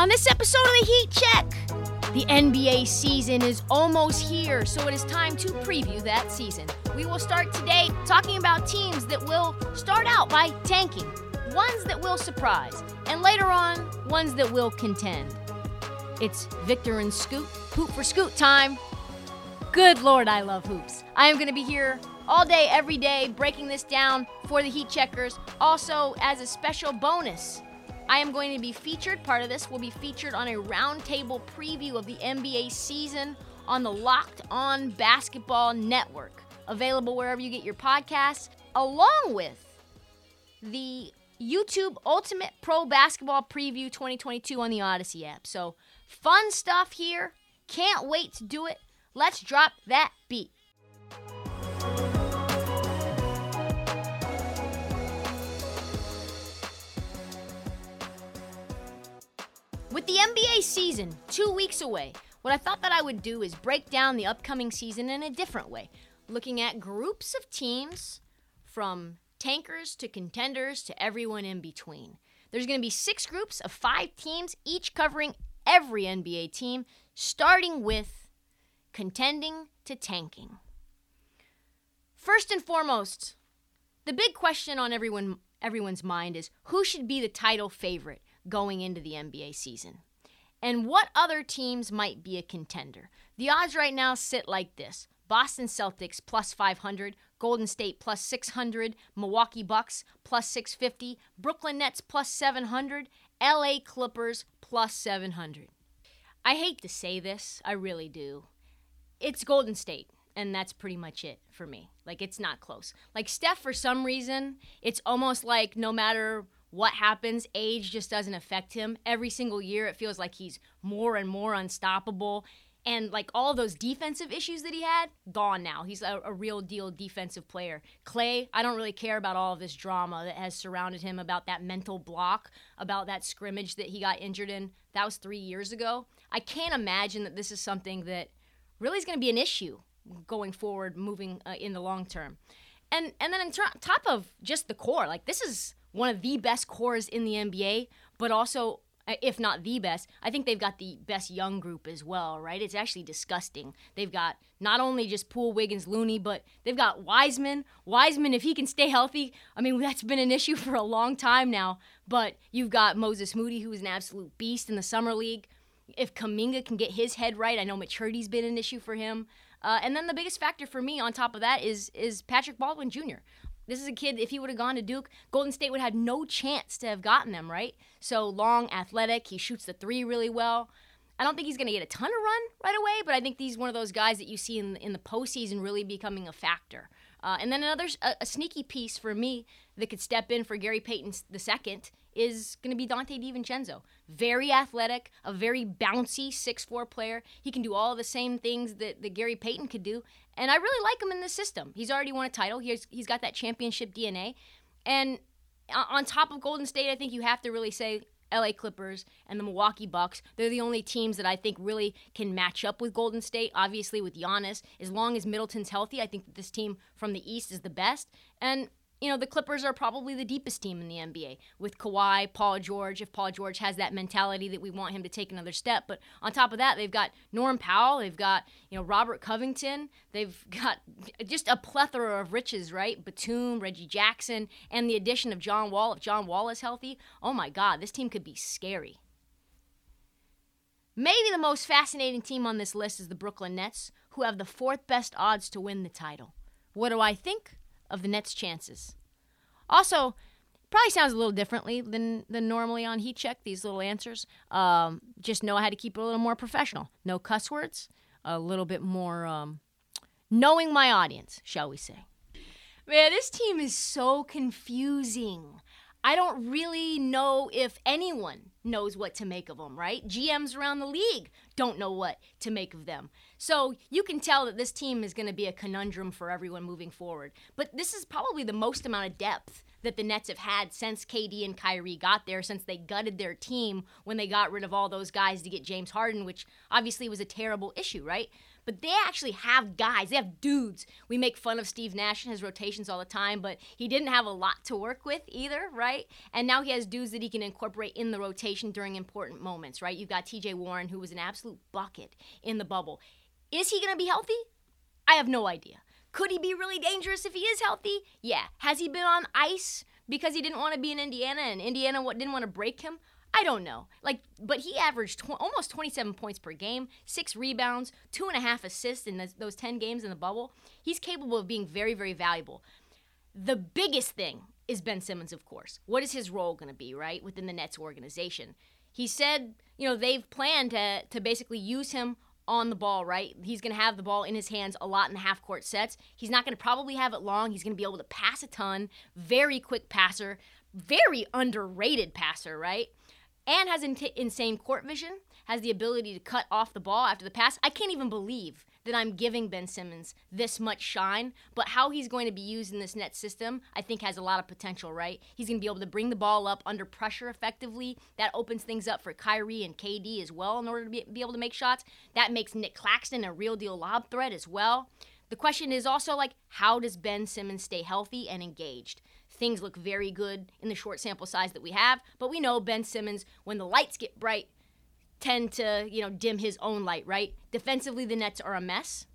On this episode of the Heat Check, the NBA season is almost here, so it is time to preview that season. We will start today talking about teams that will start out by tanking, ones that will surprise, and later on, ones that will contend. It's Victor and Scoot, Hoop for Scoot time. Good Lord, I love hoops. I am going to be here all day, every day, breaking this down for the Heat Checkers. Also, as a special bonus, I am going to be featured. Part of this will be featured on a roundtable preview of the NBA season on the Locked On Basketball Network, available wherever you get your podcasts, along with the YouTube Ultimate Pro Basketball Preview 2022 on the Odyssey app. So, fun stuff here. Can't wait to do it. Let's drop that beat. With the NBA season two weeks away, what I thought that I would do is break down the upcoming season in a different way, looking at groups of teams from tankers to contenders to everyone in between. There's going to be six groups of five teams, each covering every NBA team, starting with contending to tanking. First and foremost, the big question on everyone everyone's mind is who should be the title favorite going into the NBA season. And what other teams might be a contender? The odds right now sit like this Boston Celtics plus 500, Golden State plus 600, Milwaukee Bucks plus 650, Brooklyn Nets plus 700, LA Clippers plus 700. I hate to say this, I really do. It's Golden State, and that's pretty much it for me. Like, it's not close. Like, Steph, for some reason, it's almost like no matter what happens, age just doesn't affect him. Every single year, it feels like he's more and more unstoppable. And like all those defensive issues that he had, gone now. He's a, a, real deal defensive player. Clay, I don't really care about all of this drama that has surrounded him about that mental block, about that scrimmage that he got injured in. That was three years ago. I can't imagine that this is something that really is going to be an issue going forward, moving uh, in the long term. And and then on top of just the core, like this is one of the best cores in the NBA, but also uh, if not the best, I think they've got the best young group as well, right? It's actually disgusting. They've got not only just Poole, Wiggins, Looney, but they've got Wiseman. Wiseman, if he can stay healthy, I mean, that's been an issue for a long time now. But you've got Moses Moody, who is an absolute beast in the Summer League. If Kuminga can get his head right, I know maturity's been an issue for him. Uh, and then the biggest factor for me on top of that is is Patrick Baldwin Jr. This is a kid, if he would have gone to Duke, Golden State would have no chance to have gotten them, right? So long, athletic, he shoots the three really well. I don't think he's going to get a ton of run right away, but I think he's one of those guys that you see in, in the postseason really becoming a factor. Uh, and then another a, a, sneaky piece for me that could step in for Gary Payton the second is going to be Donte DiVincenzo. Very athletic, a very bouncy six-four player. He can do all the same things that, that Gary Payton could do. And I really like him in the system. He's already won a title. He's, he's got that championship DNA. And on top of Golden State, I think you have to really say LA Clippers and the Milwaukee Bucks. They're the only teams that I think really can match up with Golden State. Obviously, with Giannis, as long as Middleton's healthy, I think that this team from the East is the best. And you know, the Clippers are probably the deepest team in the NBA with Kawhi, Paul George, if Paul George has that mentality that we want him to take another step. But on top of that, they've got Norm Powell, they've got, you know, Robert Covington, they've got just a plethora of riches, right? Batum, Reggie Jackson, and the addition of John Wall. If John Wall is healthy, oh my God, this team could be scary. Maybe the most fascinating team on this list is the Brooklyn Nets, who have the fourth best odds to win the title. What do I think? Of the Nets' chances. Also, probably sounds a little differently than than normally on Heat Check. These little answers. Um, just know how to keep it a little more professional. No cuss words. A little bit more um, knowing my audience, shall we say? Man, this team is so confusing. I don't really know if anyone knows what to make of them, right? GMs around the league don't know what to make of them. So you can tell that this team is going to be a conundrum for everyone moving forward. But this is probably the most amount of depth that the Nets have had since KD and Kyrie got there, since they gutted their team when they got rid of all those guys to get James Harden, which obviously was a terrible issue, right? But they actually have guys, they have dudes. We make fun of Steve Nash and his rotations all the time, but he didn't have a lot to work with either, right? And now he has dudes that he can incorporate in the rotation during important moments, right? You've got TJ Warren, who was an absolute bucket in the bubble. Is he going to be healthy? I have no idea. Could he be really dangerous if he is healthy? Yeah. Has he been on ice because he didn't want to be in Indiana and Indiana didn't want to break him? I don't know. Like, but he averaged tw- almost 27 points per game, six rebounds, two and a half assists in those 10 games in the bubble. He's capable of being very, very valuable. The biggest thing is Ben Simmons, of course. What is his role going to be, right, within the Nets organization? He said, you know, they've planned to, to basically use him on the ball, right? He's going to have the ball in his hands a lot in the half court sets. He's not going to probably have it long. He's going to be able to pass a ton. Very quick passer, very underrated passer, right? And has in- insane court vision, has the ability to cut off the ball after the pass. I can't even believe that I'm giving Ben Simmons this much shine, but how he's going to be used in this net system, I think has a lot of potential, right? He's going to be able to bring the ball up under pressure effectively. That opens things up for Kyrie and KD as well in order to be, be able to make shots. That makes Nick Claxton a real deal lob threat as well. The question is also like, how does Ben Simmons stay healthy and engaged? Things look very good in the short sample size that we have, but we know Ben Simmons, when the lights get bright, tend to, you know, dim his own light, right? Defensively, the Nets are a mess.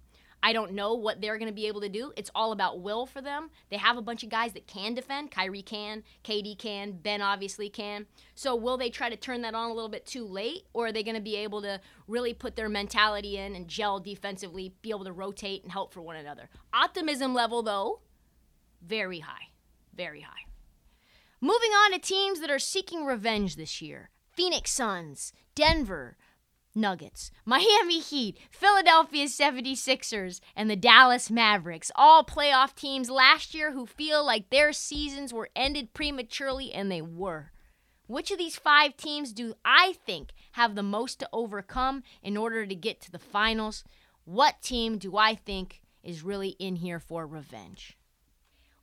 I don't know what they're going to be able to do. It's all about will for them. They have a bunch of guys that can defend. Kyrie can, KD can, Ben obviously can. So will they try to turn that on a little bit too late or are they going to be able to really put their mentality in and gel defensively, be able to rotate and help for one another? Optimism level though, very high. Very high. Moving on to teams that are seeking revenge this year. Phoenix Suns, Denver Nuggets, Miami Heat, Philadelphia 76ers, and the Dallas Mavericks, all playoff teams last year who feel like their seasons were ended prematurely, and they were. Which of these five teams do I think have the most to overcome in order to get to the finals? What team do I think is really in here for revenge?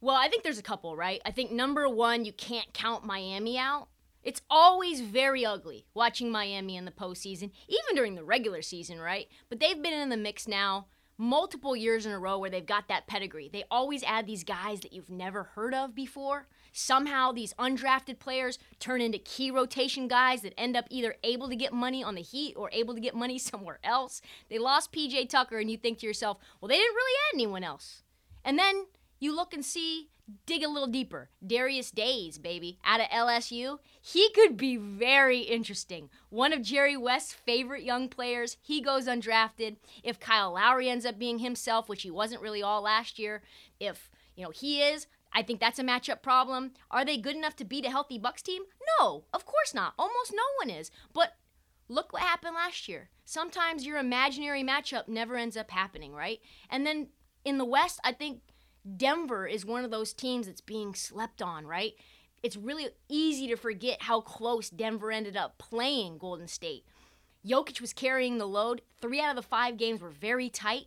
Well, I think there's a couple, right? I think number one, you can't count Miami out. It's always very ugly watching Miami in the postseason, even during the regular season, right? But they've been in the mix now multiple years in a row where they've got that pedigree. They always add these guys that you've never heard of before. Somehow these undrafted players turn into key rotation guys that end up either able to get money on the Heat or able to get money somewhere else. They lost PJ Tucker, and you think to yourself, well, they didn't really add anyone else. And then you look and see dig a little deeper. Darius Days, baby, out of LSU. He could be very interesting. One of Jerry West's favorite young players. He goes undrafted. If Kyle Lowry ends up being himself, which he wasn't really all last year, if you know he is, I think that's a matchup problem. Are they good enough to beat a healthy Bucks team? No, of course not. Almost no one is. But look what happened last year. Sometimes your imaginary matchup never ends up happening, right? And then in the West, I think Denver is one of those teams that's being slept on, right? It's really easy to forget how close Denver ended up playing Golden State. Jokic was carrying the load. Three out of the five games were very tight.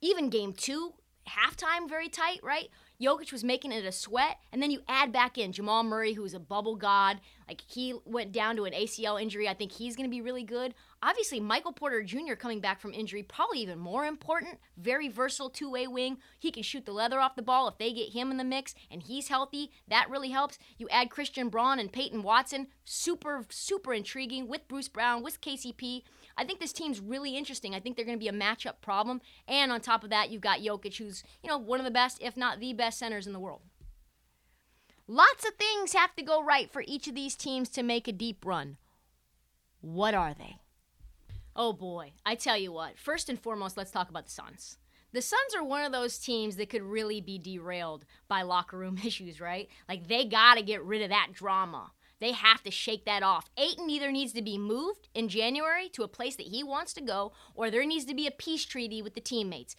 Even game two, halftime, very tight, right? Jokic was making it a sweat, and then you add back in Jamal Murray, who's a bubble god. Like he went down to an ACL injury. I think he's going to be really good. Obviously, Michael Porter Jr. coming back from injury, probably even more important. Very versatile two way wing. He can shoot the leather off the ball if they get him in the mix and he's healthy. That really helps. You add Christian Braun and Peyton Watson. Super, super intriguing with Bruce Brown, with KCP. I think this team's really interesting. I think they're going to be a matchup problem. And on top of that, you've got Jokic, who's, you know, one of the best, if not the best centers in the world. Lots of things have to go right for each of these teams to make a deep run. What are they? Oh boy, I tell you what. First and foremost, let's talk about the Suns. The Suns are one of those teams that could really be derailed by locker room issues, right? Like they got to get rid of that drama. They have to shake that off. Ayton either needs to be moved in January to a place that he wants to go, or there needs to be a peace treaty with the teammates.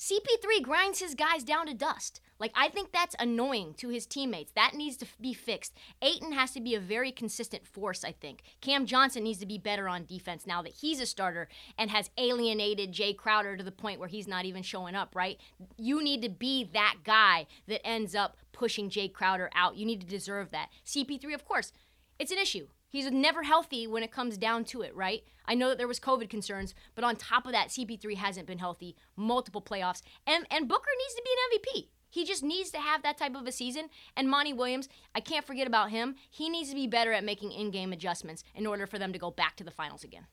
CP3 grinds his guys down to dust. Like, I think that's annoying to his teammates. That needs to be fixed. Ayton has to be a very consistent force, I think. Cam Johnson needs to be better on defense now that he's a starter and has alienated Jae Crowder to the point where he's not even showing up, right? You need to be that guy that ends up pushing Jae Crowder out. You need to deserve that. CP3, of course, it's an issue. He's never healthy when it comes down to it, right? I know that there was COVID concerns, but on top of that, CP3 hasn't been healthy multiple playoffs, and and Booker needs to be an MVP. He just needs to have that type of a season. And Monty Williams, I can't forget about him. He needs to be better at making in-game adjustments in order for them to go back to the finals again.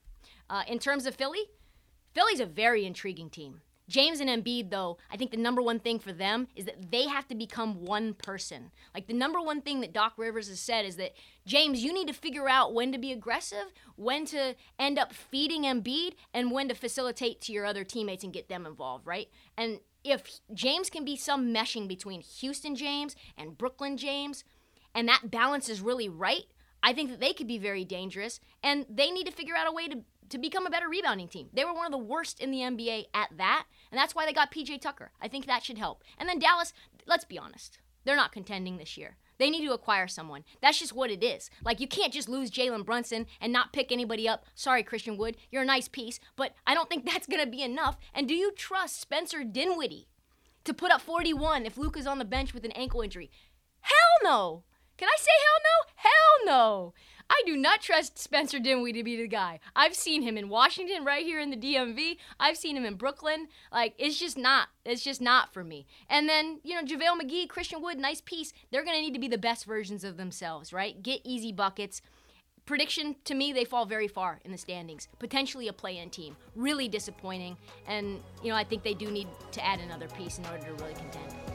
Uh, in terms of Philly, Philly's a very intriguing team. James and Embiid, though, I think the number one thing for them is that they have to become one person. Like the number one thing that Doc Rivers has said is that James, you need to figure out when to be aggressive, when to end up feeding Embiid, and when to facilitate to your other teammates and get them involved, right? And if James can be some meshing between Houston James and Brooklyn James, and that balance is really right, I think that they could be very dangerous, and they need to figure out a way to to become a better rebounding team. They were one of the worst in the NBA at that, and that's why they got PJ Tucker. I think that should help. And then Dallas, let's be honest, they're not contending this year. They need to acquire someone. That's just what it is. Like, you can't just lose Jalen Brunson and not pick anybody up. Sorry, Christian Wood, you're a nice piece, but I don't think that's going to be enough. And do you trust Spencer Dinwiddie to put up 41 if Luke is on the bench with an ankle injury? Hell no! Can I say hell no? Hell no! I do not trust Spencer Dinwiddie to be the guy. I've seen him in Washington, right here in the DMV. I've seen him in Brooklyn. Like, it's just not. It's just not for me. And then, you know, JaVale McGee, Christian Wood, nice piece. They're going to need to be the best versions of themselves, right? Get easy buckets. Prediction to me, they fall very far in the standings. Potentially a play in team. Really disappointing. And, you know, I think they do need to add another piece in order to really contend.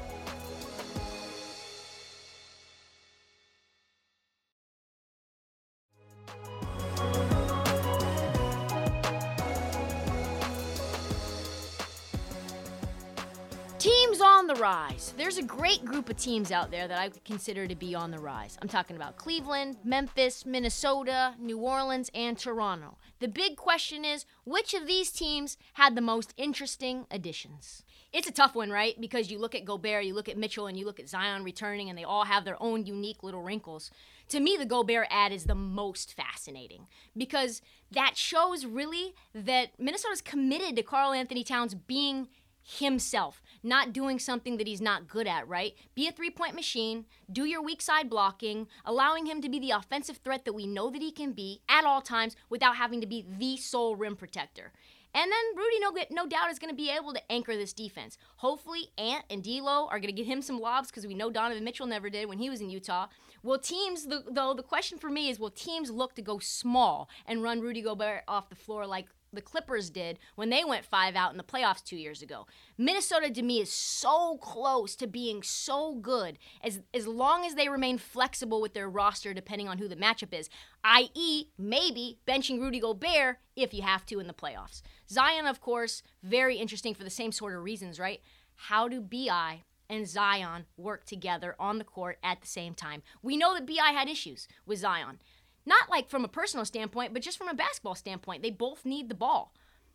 The rise. There's a great group of teams out there that I consider to be on the rise. I'm talking about Cleveland, Memphis, Minnesota, New Orleans, and Toronto. The big question is which of these teams had the most interesting additions? It's a tough one, right? Because you look at Gobert, you look at Mitchell, and you look at Zion returning, and they all have their own unique little wrinkles. To me, the Gobert ad is the most fascinating because that shows really that Minnesota's committed to Karl Anthony Towns being himself, not doing something that he's not good at, right? Be a three point machine, do your weak side blocking, allowing him to be the offensive threat that we know that he can be at all times without having to be the sole rim protector. And then Rudy, no, no doubt, is going to be able to anchor this defense. Hopefully, Ant and D'Lo are going to get him some lobs because we know Donovan Mitchell never did when he was in Utah. Will teams, though, the question for me is, will teams look to go small and run Rudy Gobert off the floor like the Clippers did when they went five out in the playoffs two years ago. Minnesota to me is so close to being so good as as long as they remain flexible with their roster depending on who the matchup is, i.e., maybe benching Rudy Gobert if you have to in the playoffs. Zion, of course, very interesting for the same sort of reasons, right? How do BI and Zion work together on the court at the same time? We know that BI had issues with Zion. Not like from a personal standpoint, but just from a basketball standpoint. They both need the ball.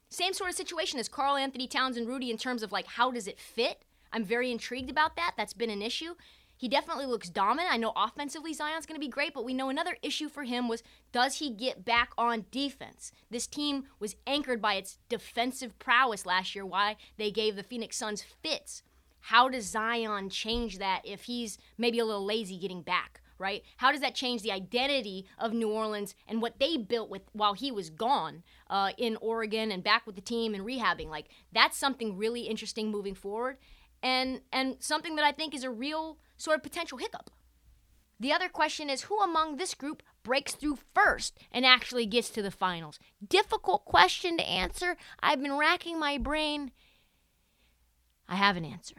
Same sort of situation as Karl Anthony Towns and Rudy in terms of like how does it fit? I'm very intrigued about that. That's been an issue. He definitely looks dominant. I know offensively Zion's going to be great, but we know another issue for him was does he get back on defense? This team was anchored by its defensive prowess last year, why they gave the Phoenix Suns fits. How does Zion change that if he's maybe a little lazy getting back? Right? How does that change the identity of New Orleans and what they built with while he was gone uh, in Oregon and back with the team and rehabbing? Like that's something really interesting moving forward, and and something that I think is a real sort of potential hiccup. The other question is who among this group breaks through first and actually gets to the finals? Difficult question to answer. I've been racking my brain. I have an answer.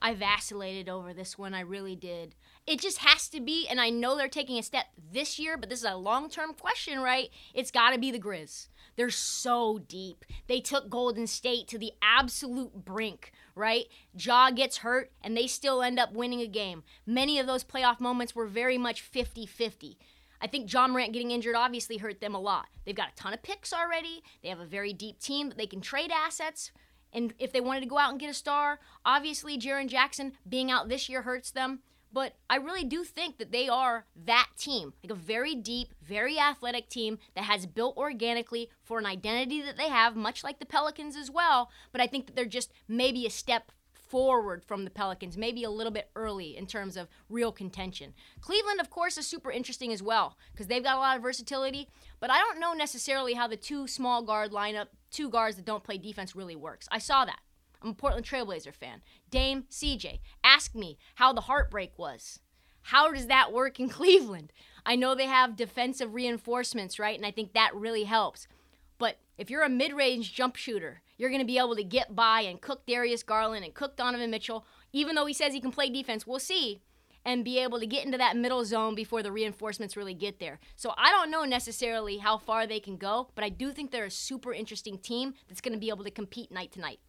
I vacillated over this one. I really did. It just has to be, and I know they're taking a step this year, but this is a long term question, right? It's got to be the Grizz. They're so deep. They took Golden State to the absolute brink, right? Ja gets hurt, and they still end up winning a game. Many of those playoff moments were very much 50 50. I think Ja Morant getting injured obviously hurt them a lot. They've got a ton of picks already. They have a very deep team that they can trade assets and if they wanted to go out and get a star, obviously Jaren Jackson being out this year hurts them. But I really do think that they are that team, like a very deep, very athletic team that has built organically for an identity that they have, much like the Pelicans as well. But I think that they're just maybe a step forward from the Pelicans, maybe a little bit early in terms of real contention. Cleveland, of course, is super interesting as well because they've got a lot of versatility, but I don't know necessarily how the two small guard lineup, two guards that don't play defense, really works. I saw that. I'm a Portland Trailblazer fan. Dame, CJ, ask me how the heartbreak was. How does that work in Cleveland? I know they have defensive reinforcements, right? And I think that really helps. But if you're a mid range jump shooter, you're going to be able to get by and cook Darius Garland and cook Donovan Mitchell, even though he says he can play defense. We'll see. And be able to get into that middle zone before the reinforcements really get there. So I don't know necessarily how far they can go, but I do think they're a super interesting team that's going to be able to compete night to night.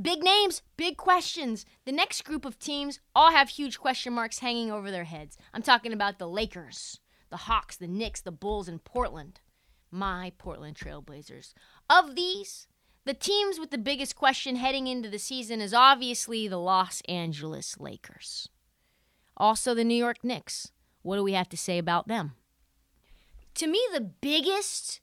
Big names, big questions. The next group of teams all have huge question marks hanging over their heads. I'm talking about the Lakers, the Hawks, the Knicks, the Bulls, and Portland. My Portland Trailblazers. Of these, the teams with the biggest question heading into the season is obviously the Los Angeles Lakers. Also, the New York Knicks. What do we have to say about them? To me, the biggest,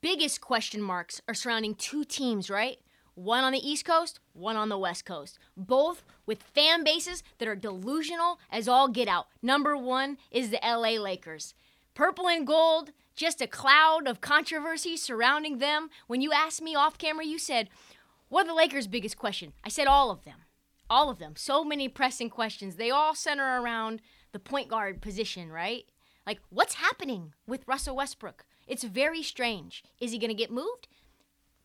biggest question marks are surrounding two teams, right? One on the East Coast, one on the West Coast. Both with fan bases that are delusional as all get out. Number one is the LA Lakers. Purple and gold, just a cloud of controversy surrounding them. When you asked me off camera, you said, What are the Lakers' biggest question? I said, All of them. All of them. So many pressing questions. They all center around the point guard position, right? Like, what's happening with Russell Westbrook? It's very strange. Is he going to get moved?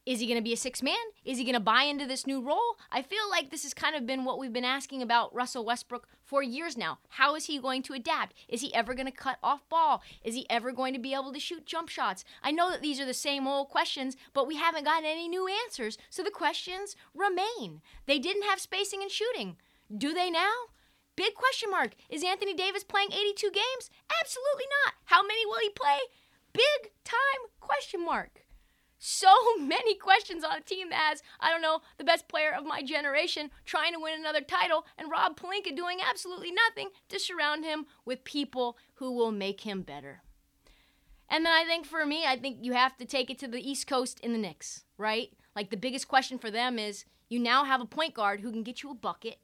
Is he going to be a six man? Is he going to buy into this new role? I feel like this has kind of been what we've been asking about Russell Westbrook for years now. How is he going to adapt? Is he ever going to cut off ball? Is he ever going to be able to shoot jump shots? I know that these are the same old questions, but we haven't gotten any new answers, so the questions remain. They didn't have spacing and shooting. Do they now? Big question mark. Is Anthony Davis playing 82 games? Absolutely not. How many will he play? Big time question mark so many questions on a team that has, I don't know, the best player of my generation trying to win another title, and Rob Pelinka doing absolutely nothing to surround him with people who will make him better. And then I think for me, I think you have to take it to the East Coast in the Knicks, right? Like the biggest question for them is you now have a point guard who can get you a bucket,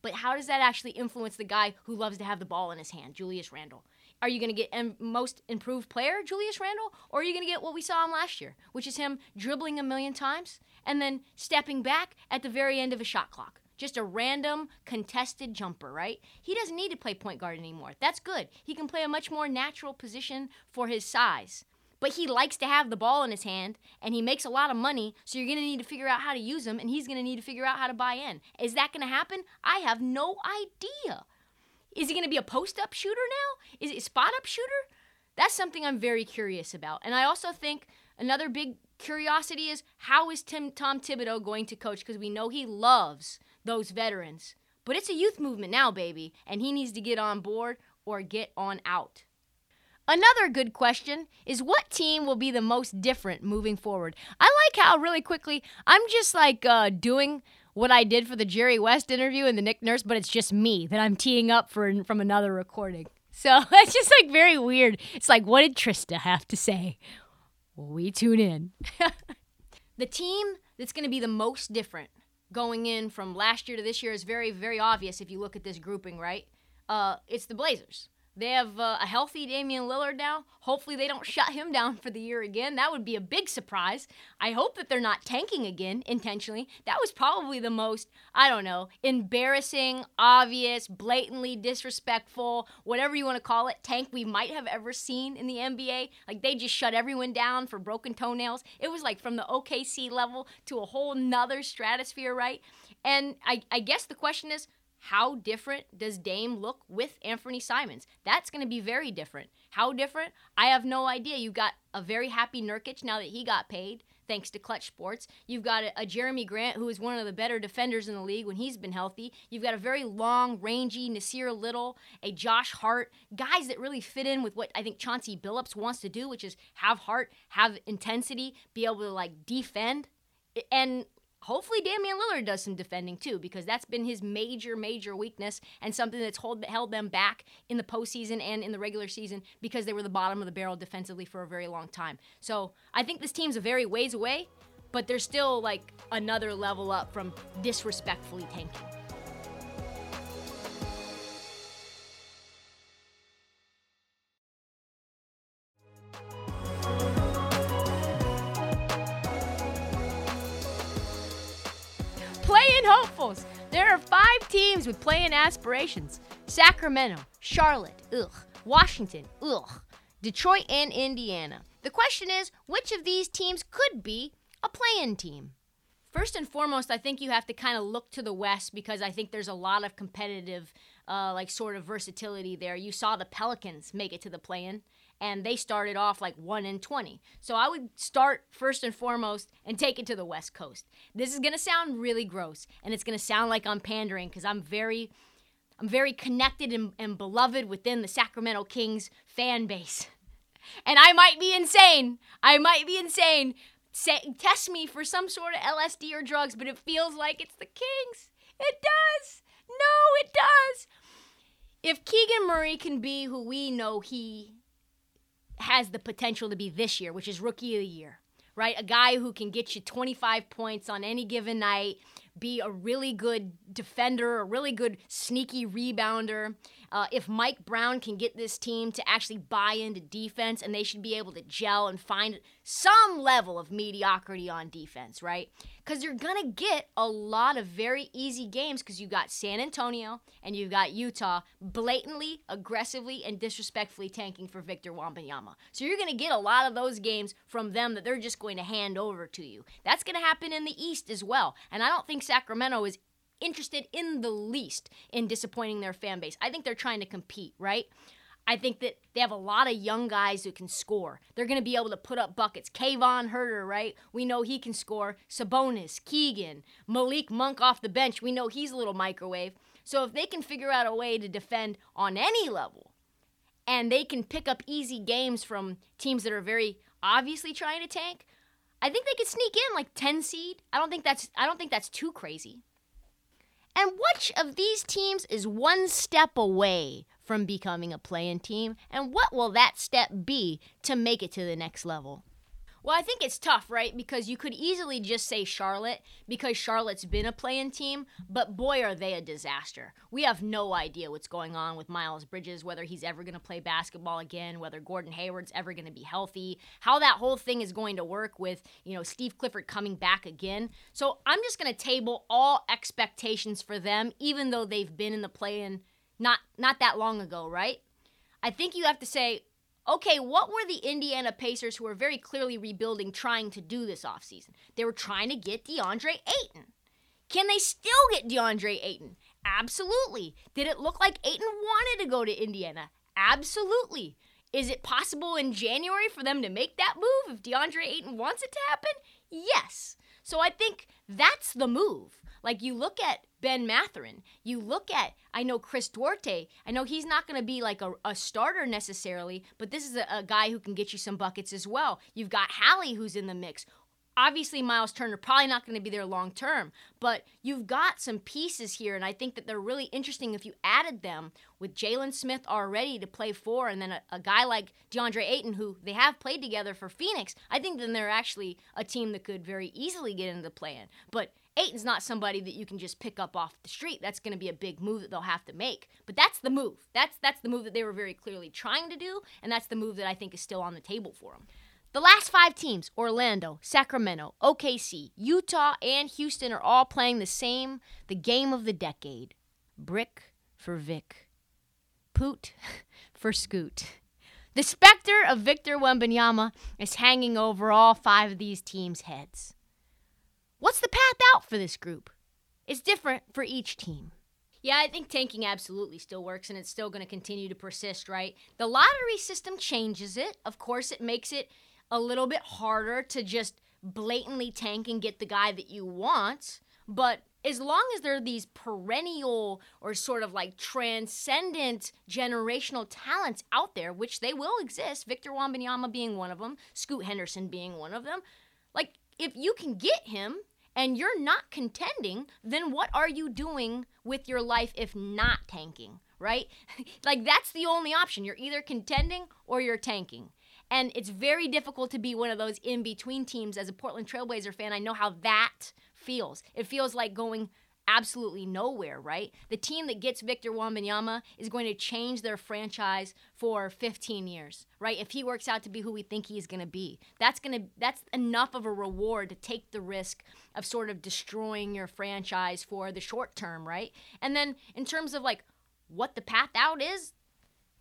but how does that actually influence the guy who loves to have the ball in his hand, Julius Randle? Are you going to get most improved player, Julius Randle, or are you going to get what we saw him last year, which is him dribbling a million times and then stepping back at the very end of a shot clock? Just a random contested jumper, right? He doesn't need to play point guard anymore. That's good. He can play a much more natural position for his size. But he likes to have the ball in his hand and he makes a lot of money, so you're going to need to figure out how to use him and he's going to need to figure out how to buy in. Is that going to happen? I have no idea. Is he going to be a post up shooter now? Is it spot up shooter? That's something I'm very curious about. And I also think another big curiosity is how is Tim Tom Thibodeau going to coach? Because we know he loves those veterans. But it's a youth movement now, baby, and he needs to get on board or get on out. Another good question is what team will be the most different moving forward? I like how really quickly I'm just like uh, doing what I did for the Jerry West interview and the Nick Nurse, but it's just me that I'm teeing up for from another recording. So it's just like very weird. It's like, what did Trista have to say? We tune in. the team that's going to be the most different going in from last year to this year is very, very obvious if you look at this grouping, right? uh, it's the Blazers. They have uh, a healthy Damian Lillard now. Hopefully, they don't shut him down for the year again. That would be a big surprise. I hope that they're not tanking again intentionally. That was probably the most, I don't know, embarrassing, obvious, blatantly disrespectful, whatever you want to call it, tank we might have ever seen in the NBA. Like, they just shut everyone down for broken toenails. It was like from the OKC level to a whole nother stratosphere, right? And I, I guess the question is, how different does Dame look with Anthony Simons? That's going to be very different. How different? I have no idea. You got a very happy Nurkic now that he got paid, thanks to Clutch Sports. You've got a, a, Jerami Grant, who is one of the better defenders in the league when he's been healthy. You've got a very long, rangy Nassir Little, a Josh Hart, guys that really fit in with what I think Chauncey Billups wants to do, which is have heart, have intensity, be able to like defend. And hopefully Damian Lillard does some defending too, because that's been his major, major weakness and something that's hold, held them back in the postseason and in the regular season because they were the bottom of the barrel defensively for a very long time. So I think this team's a very ways away, but they're still like another level up from disrespectfully tanking. Hopefuls. There are five teams with play-in aspirations: Sacramento, Charlotte, ugh, Washington, ugh, Detroit, and Indiana. The question is, which of these teams could be a play-in team? First and foremost, I think you have to kind of look to the West because I think there's a lot of competitive, uh, like sort of versatility there. You saw the Pelicans make it to the play-in and they started off like 1 in 20. So I would start first and foremost and take it to the West Coast. This is going to sound really gross and it's going to sound like I'm pandering cuz I'm very I'm very connected and, and beloved within the Sacramento Kings fan base. And I might be insane. I might be insane. Say, test me for some sort of LSD or drugs, but it feels like it's the Kings. It does. No, it does. If Keegan Murray can be who we know he has the potential to be this year, which is rookie of the year, right? A guy who can get you 25 points on any given night, be a really good defender, a really good sneaky rebounder. Uh, if Mike Brown can get this team to actually buy into defense, and they should be able to gel and find some level of mediocrity on defense, right? Because you're going to get a lot of very easy games because you got San Antonio and you've got Utah blatantly, aggressively, and disrespectfully tanking for Victor Wembanyama. So you're going to get a lot of those games from them that they're just going to hand over to you. That's going to happen in the East as well. And I don't think Sacramento is interested in the least in disappointing their fan base. I think they're trying to compete, right? I think that they have a lot of young guys who can score. They're going to be able to put up buckets. Kayvon Huerter, right? We know he can score. Sabonis, Keegan, Malik Monk off the bench. We know he's a little microwave. So if they can figure out a way to defend on any level, and they can pick up easy games from teams that are very obviously trying to tank, I think they could sneak in like 10 seed. I don't think that's I don't think that's too crazy. And which of these teams is one step away from becoming a play-in team? And what will that step be to make it to the next level? Well, I think it's tough, right? Because you could easily just say Charlotte because Charlotte's been a play-in team, but boy are they a disaster. We have no idea what's going on with Miles Bridges, whether he's ever going to play basketball again, whether Gordon Hayward's ever going to be healthy, how that whole thing is going to work with, you know, Steve Clifford coming back again. So, I'm just going to table all expectations for them even though they've been in the play-in not not that long ago, right? I think you have to say okay, what were the Indiana Pacers, who are very clearly rebuilding, trying to do this offseason? They were trying to get DeAndre Ayton. Can they still get DeAndre Ayton? Absolutely. Did it look like Ayton wanted to go to Indiana? Absolutely. Is it possible in January for them to make that move if DeAndre Ayton wants it to happen? Yes. So I think that's the move. Like you look at Ben Mathurin, you look at, I know Chris Duarte, I know he's not going to be like a, a, starter necessarily, but this is a, a guy who can get you some buckets as well. You've got Hallie who's in the mix obviously Miles Turner probably not going to be there long term, but you've got some pieces here, and I think that they're really interesting if you added them with Jalen Smith already to play four, and then a, a, guy like DeAndre Ayton, who they have played together for Phoenix. I think then they're actually a team that could very easily get into the play in. But Ayton's not somebody that you can just pick up off the street. That's going to be a big move that they'll have to make. But that's the move. That's that's the move that they were very clearly trying to do, and that's the move that I think is still on the table for them. The last five teams, Orlando, Sacramento, OKC, Utah, and Houston, are all playing the same, the game of the decade. Brick for Vic. Poot for Scoot. The specter of Victor Wembanyama is hanging over all five of these teams' heads. What's the path out for this group? It's different for each team. Yeah, I think tanking absolutely still works and it's still going to continue to persist, right? The lottery system changes it. Of course, it makes it a little bit harder to just blatantly tank and get the guy that you want. But as long as there are these perennial or sort of like transcendent generational talents out there, which they will exist, Victor Wembanyama being one of them, Scoot Henderson being one of them, like if you can get him and you're not contending, then what are you doing with your life if not tanking, right? like that's the only option. You're either contending or you're tanking. And it's very difficult to be one of those in between teams as a Portland Trailblazer fan. I know how that feels. It feels like going absolutely nowhere, right? The team that gets Victor Wembanyama is going to change their franchise for 15 years, right? If he works out to be who we think he's going to be. That's going to that's enough of a reward to take the risk of sort of destroying your franchise for the short term, right? And then in terms of like what the path out is,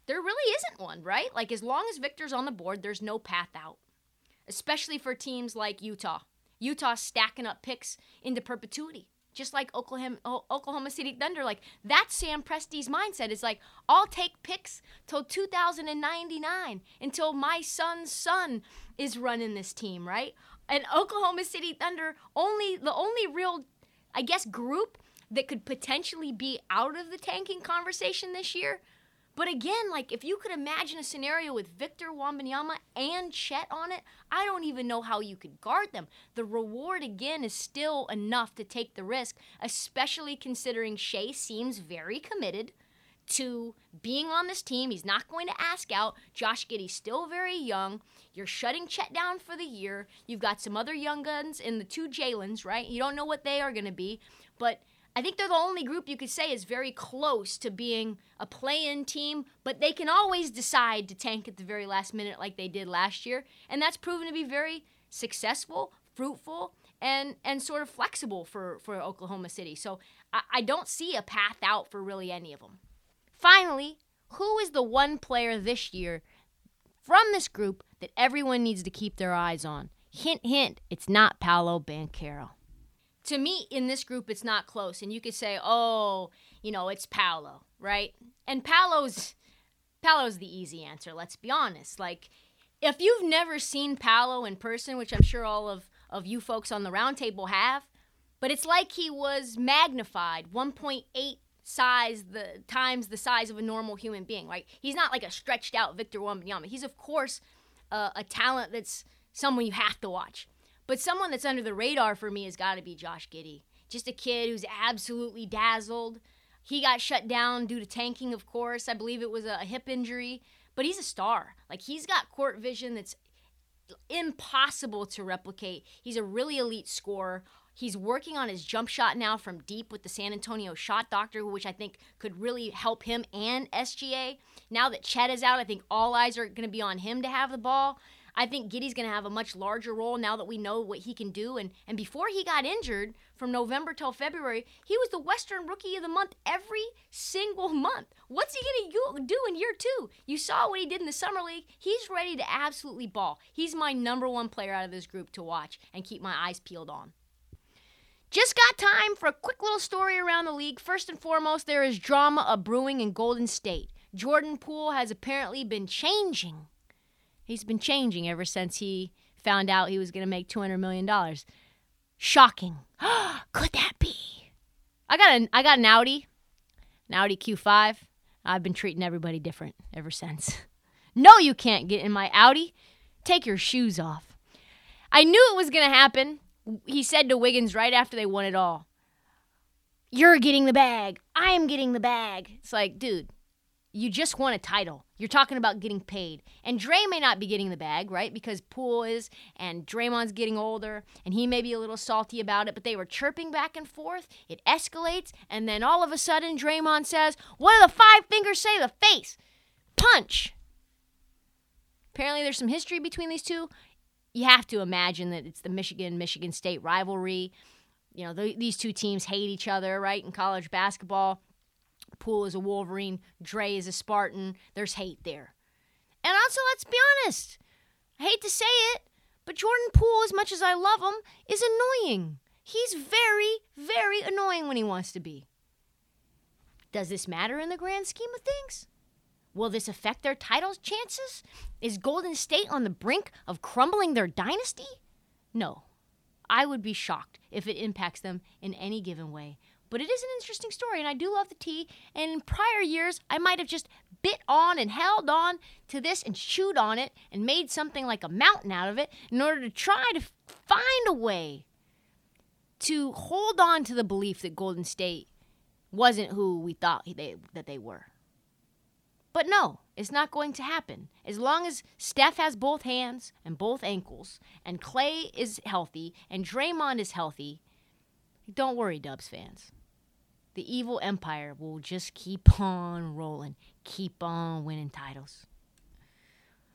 there really isn't one, right? Like as long as Victor's on the board, there's no path out. Especially for teams like Utah. Utah stacking up picks into perpetuity just like Oklahoma, Oklahoma City Thunder. Like that's Sam Presti's mindset. Is like I'll take picks till 2099 until my son's son is running this team, right? And Oklahoma City Thunder only the only real, I guess, group that could potentially be out of the tanking conversation this year but again, like if you could imagine a scenario with Victor Wembanyama and Chet on it, I don't even know how you could guard them. The reward again is still enough to take the risk, especially considering Shai seems very committed to being on this team. He's not going to ask out. Josh Giddey's still very young. You're shutting Chet down for the year. You've got some other young guns in the two Jalen's, right? You don't know what they are going to be, but I think they're the only group you could say is very close to being a play in team, but they can always decide to tank at the very last minute like they did last year. And that's proven to be very successful, fruitful, and, and sort of flexible for, for Oklahoma City. So I, I don't see a path out for really any of them. Finally, who is the one player this year from this group that everyone needs to keep their eyes on? Hint, hint, it's not Paolo Banchero to me in this group it's not close. And you could say oh you know it's paolo right? And paolo's paolo's the easy answer let's be honest. Like if you've never seen paolo in person which i'm sure all of, of you folks on the roundtable have but it's like he was magnified 1.8 size the times the size of a normal human being right? He's not like a stretched out victor wembanyama. He's of course uh, a talent that's someone you have to watch but someone that's under the radar for me has got to be Josh Giddey. Just a kid who's absolutely dazzled. He got shut down due to tanking, of course. I believe it was a hip injury, but he's a star. Like he's got court vision that's impossible to replicate. He's a really elite scorer. He's working on his jump shot now from deep with the San Antonio shot doctor, which I think could really help him and SGA. Now that Chet is out, I think all eyes are going to be on him to have the ball. I think Giddey's going to have a much larger role now that we know what he can do. And, and before he got injured from November till February, he was the Western Rookie of the Month every single month. What's he going to do in year two? You saw what he did in the Summer League. He's ready to absolutely ball. He's my number one player out of this group to watch and keep my eyes peeled on. Just got time for a quick little story around the league. First and foremost, there is drama a brewing in Golden State. Jordan Poole has apparently been changing He's been changing ever since he found out he was going to make $200 million. Shocking. Could that be? I got an I got an Audi, an Audi Q5. I've been treating everybody different ever since. No, you can't get in my Audi. Take your shoes off. I knew it was going to happen. He said to Wiggins right after they won it all, You're getting the bag. I am getting the bag. It's like, dude, you just won a title. You're talking about getting paid. And Dre may not be getting the bag, right? Because Poole is, and Draymond's getting older, and he may be a little salty about it, but they were chirping back and forth. It escalates, and then all of a sudden, Draymond says, What do the five fingers say? The face. Punch. Apparently, there's some history between these two. You have to imagine that it's the Michigan Michigan State rivalry. You know, the, these two teams hate each other, right, in college basketball Poole is a Wolverine, Dre is a Spartan. There's hate there. And also, let's be honest. I hate to say it, but Jordan Poole, as much as I love him, is annoying. He's very, very annoying when he wants to be. Does this matter in the grand scheme of things? Will this affect their title chances? Is Golden State on the brink of crumbling their dynasty? No. I would be shocked if it impacts them in any given way. But it is an interesting story, and I do love the tea. And in prior years, I might have just bit on and held on to this and chewed on it and made something like a mountain out of it in order to try to find a way to hold on to the belief that Golden State wasn't who we thought they, that they were. But no, it's not going to happen. As long as Steph has both hands and both ankles, and Clay is healthy, and Draymond is healthy, don't worry, Dubs fans the evil empire will just keep on rolling, keep on winning titles.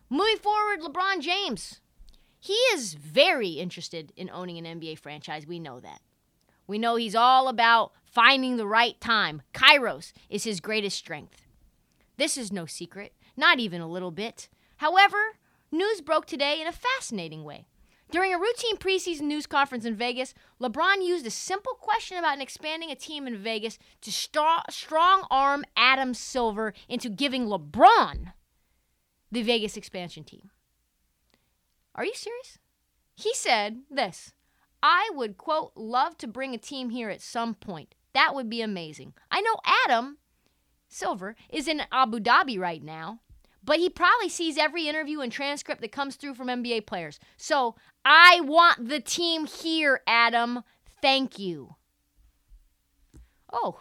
Moving forward, LeBron James. He is very interested in owning an NBA franchise. We know that. We know he's all about finding the right time. Kairos is his greatest strength. This is no secret, not even a little bit. However, news broke today in a fascinating way. During a routine preseason news conference in Vegas, LeBron used a simple question about expanding a team in Vegas to strong arm Adam Silver into giving LeBron the Vegas expansion team. Are you serious? He said this I would, quote, love to bring a team here at some point. That would be amazing. I know Adam Silver is in Abu Dhabi right now, but he probably sees every interview and transcript that comes through from NBA players. So I want the team here, Adam. Thank you. Oh,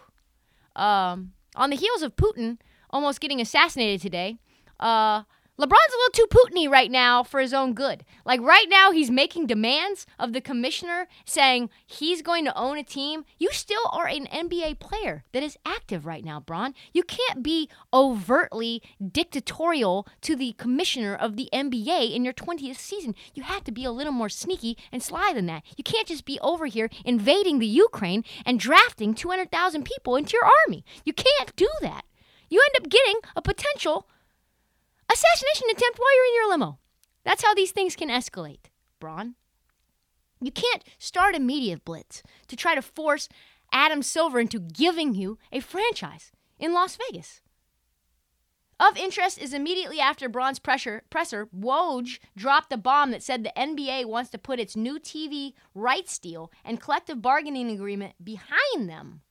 um, on the heels of Putin almost getting assassinated today, uh, LeBron's a little too Putiny right now for his own good. Like right now, he's making demands of the commissioner saying he's going to own a team. You still are an NBA player that is active right now, Bron. You can't be overtly dictatorial to the commissioner of the NBA in your 20th season. You have to be a little more sneaky and sly than that. You can't just be over here invading the Ukraine and drafting 200,000 people into your army. You can't do that. You end up getting a potential assassination attempt while you're in your limo. That's how these things can escalate, Bron. You can't start a media blitz to try to force Adam Silver into giving you a franchise in Las Vegas. Of interest is immediately after Bron's pressure, presser, Woj dropped a bomb that said the NBA wants to put its new TV rights deal and collective bargaining agreement behind them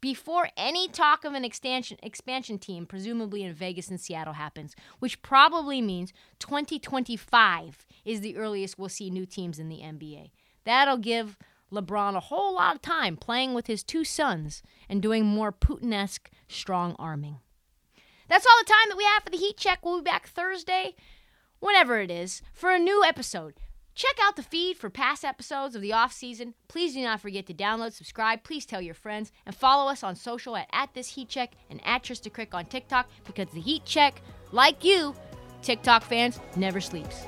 before any talk of an expansion expansion team, presumably in Vegas and Seattle, happens, which probably means 2025 is the earliest we'll see new teams in the NBA. That'll give LeBron a whole lot of time playing with his two sons and doing more Putin-esque strong arming. That's all the time that we have for the Heat Check. We'll be back Thursday, whenever it is, for a new episode. Check out the feed for past episodes of the off season. Please do not forget to download, subscribe. Please tell your friends and follow us on social at, at this heat check and at Trista Crick on TikTok because the heat check, like you, TikTok fans, never sleeps.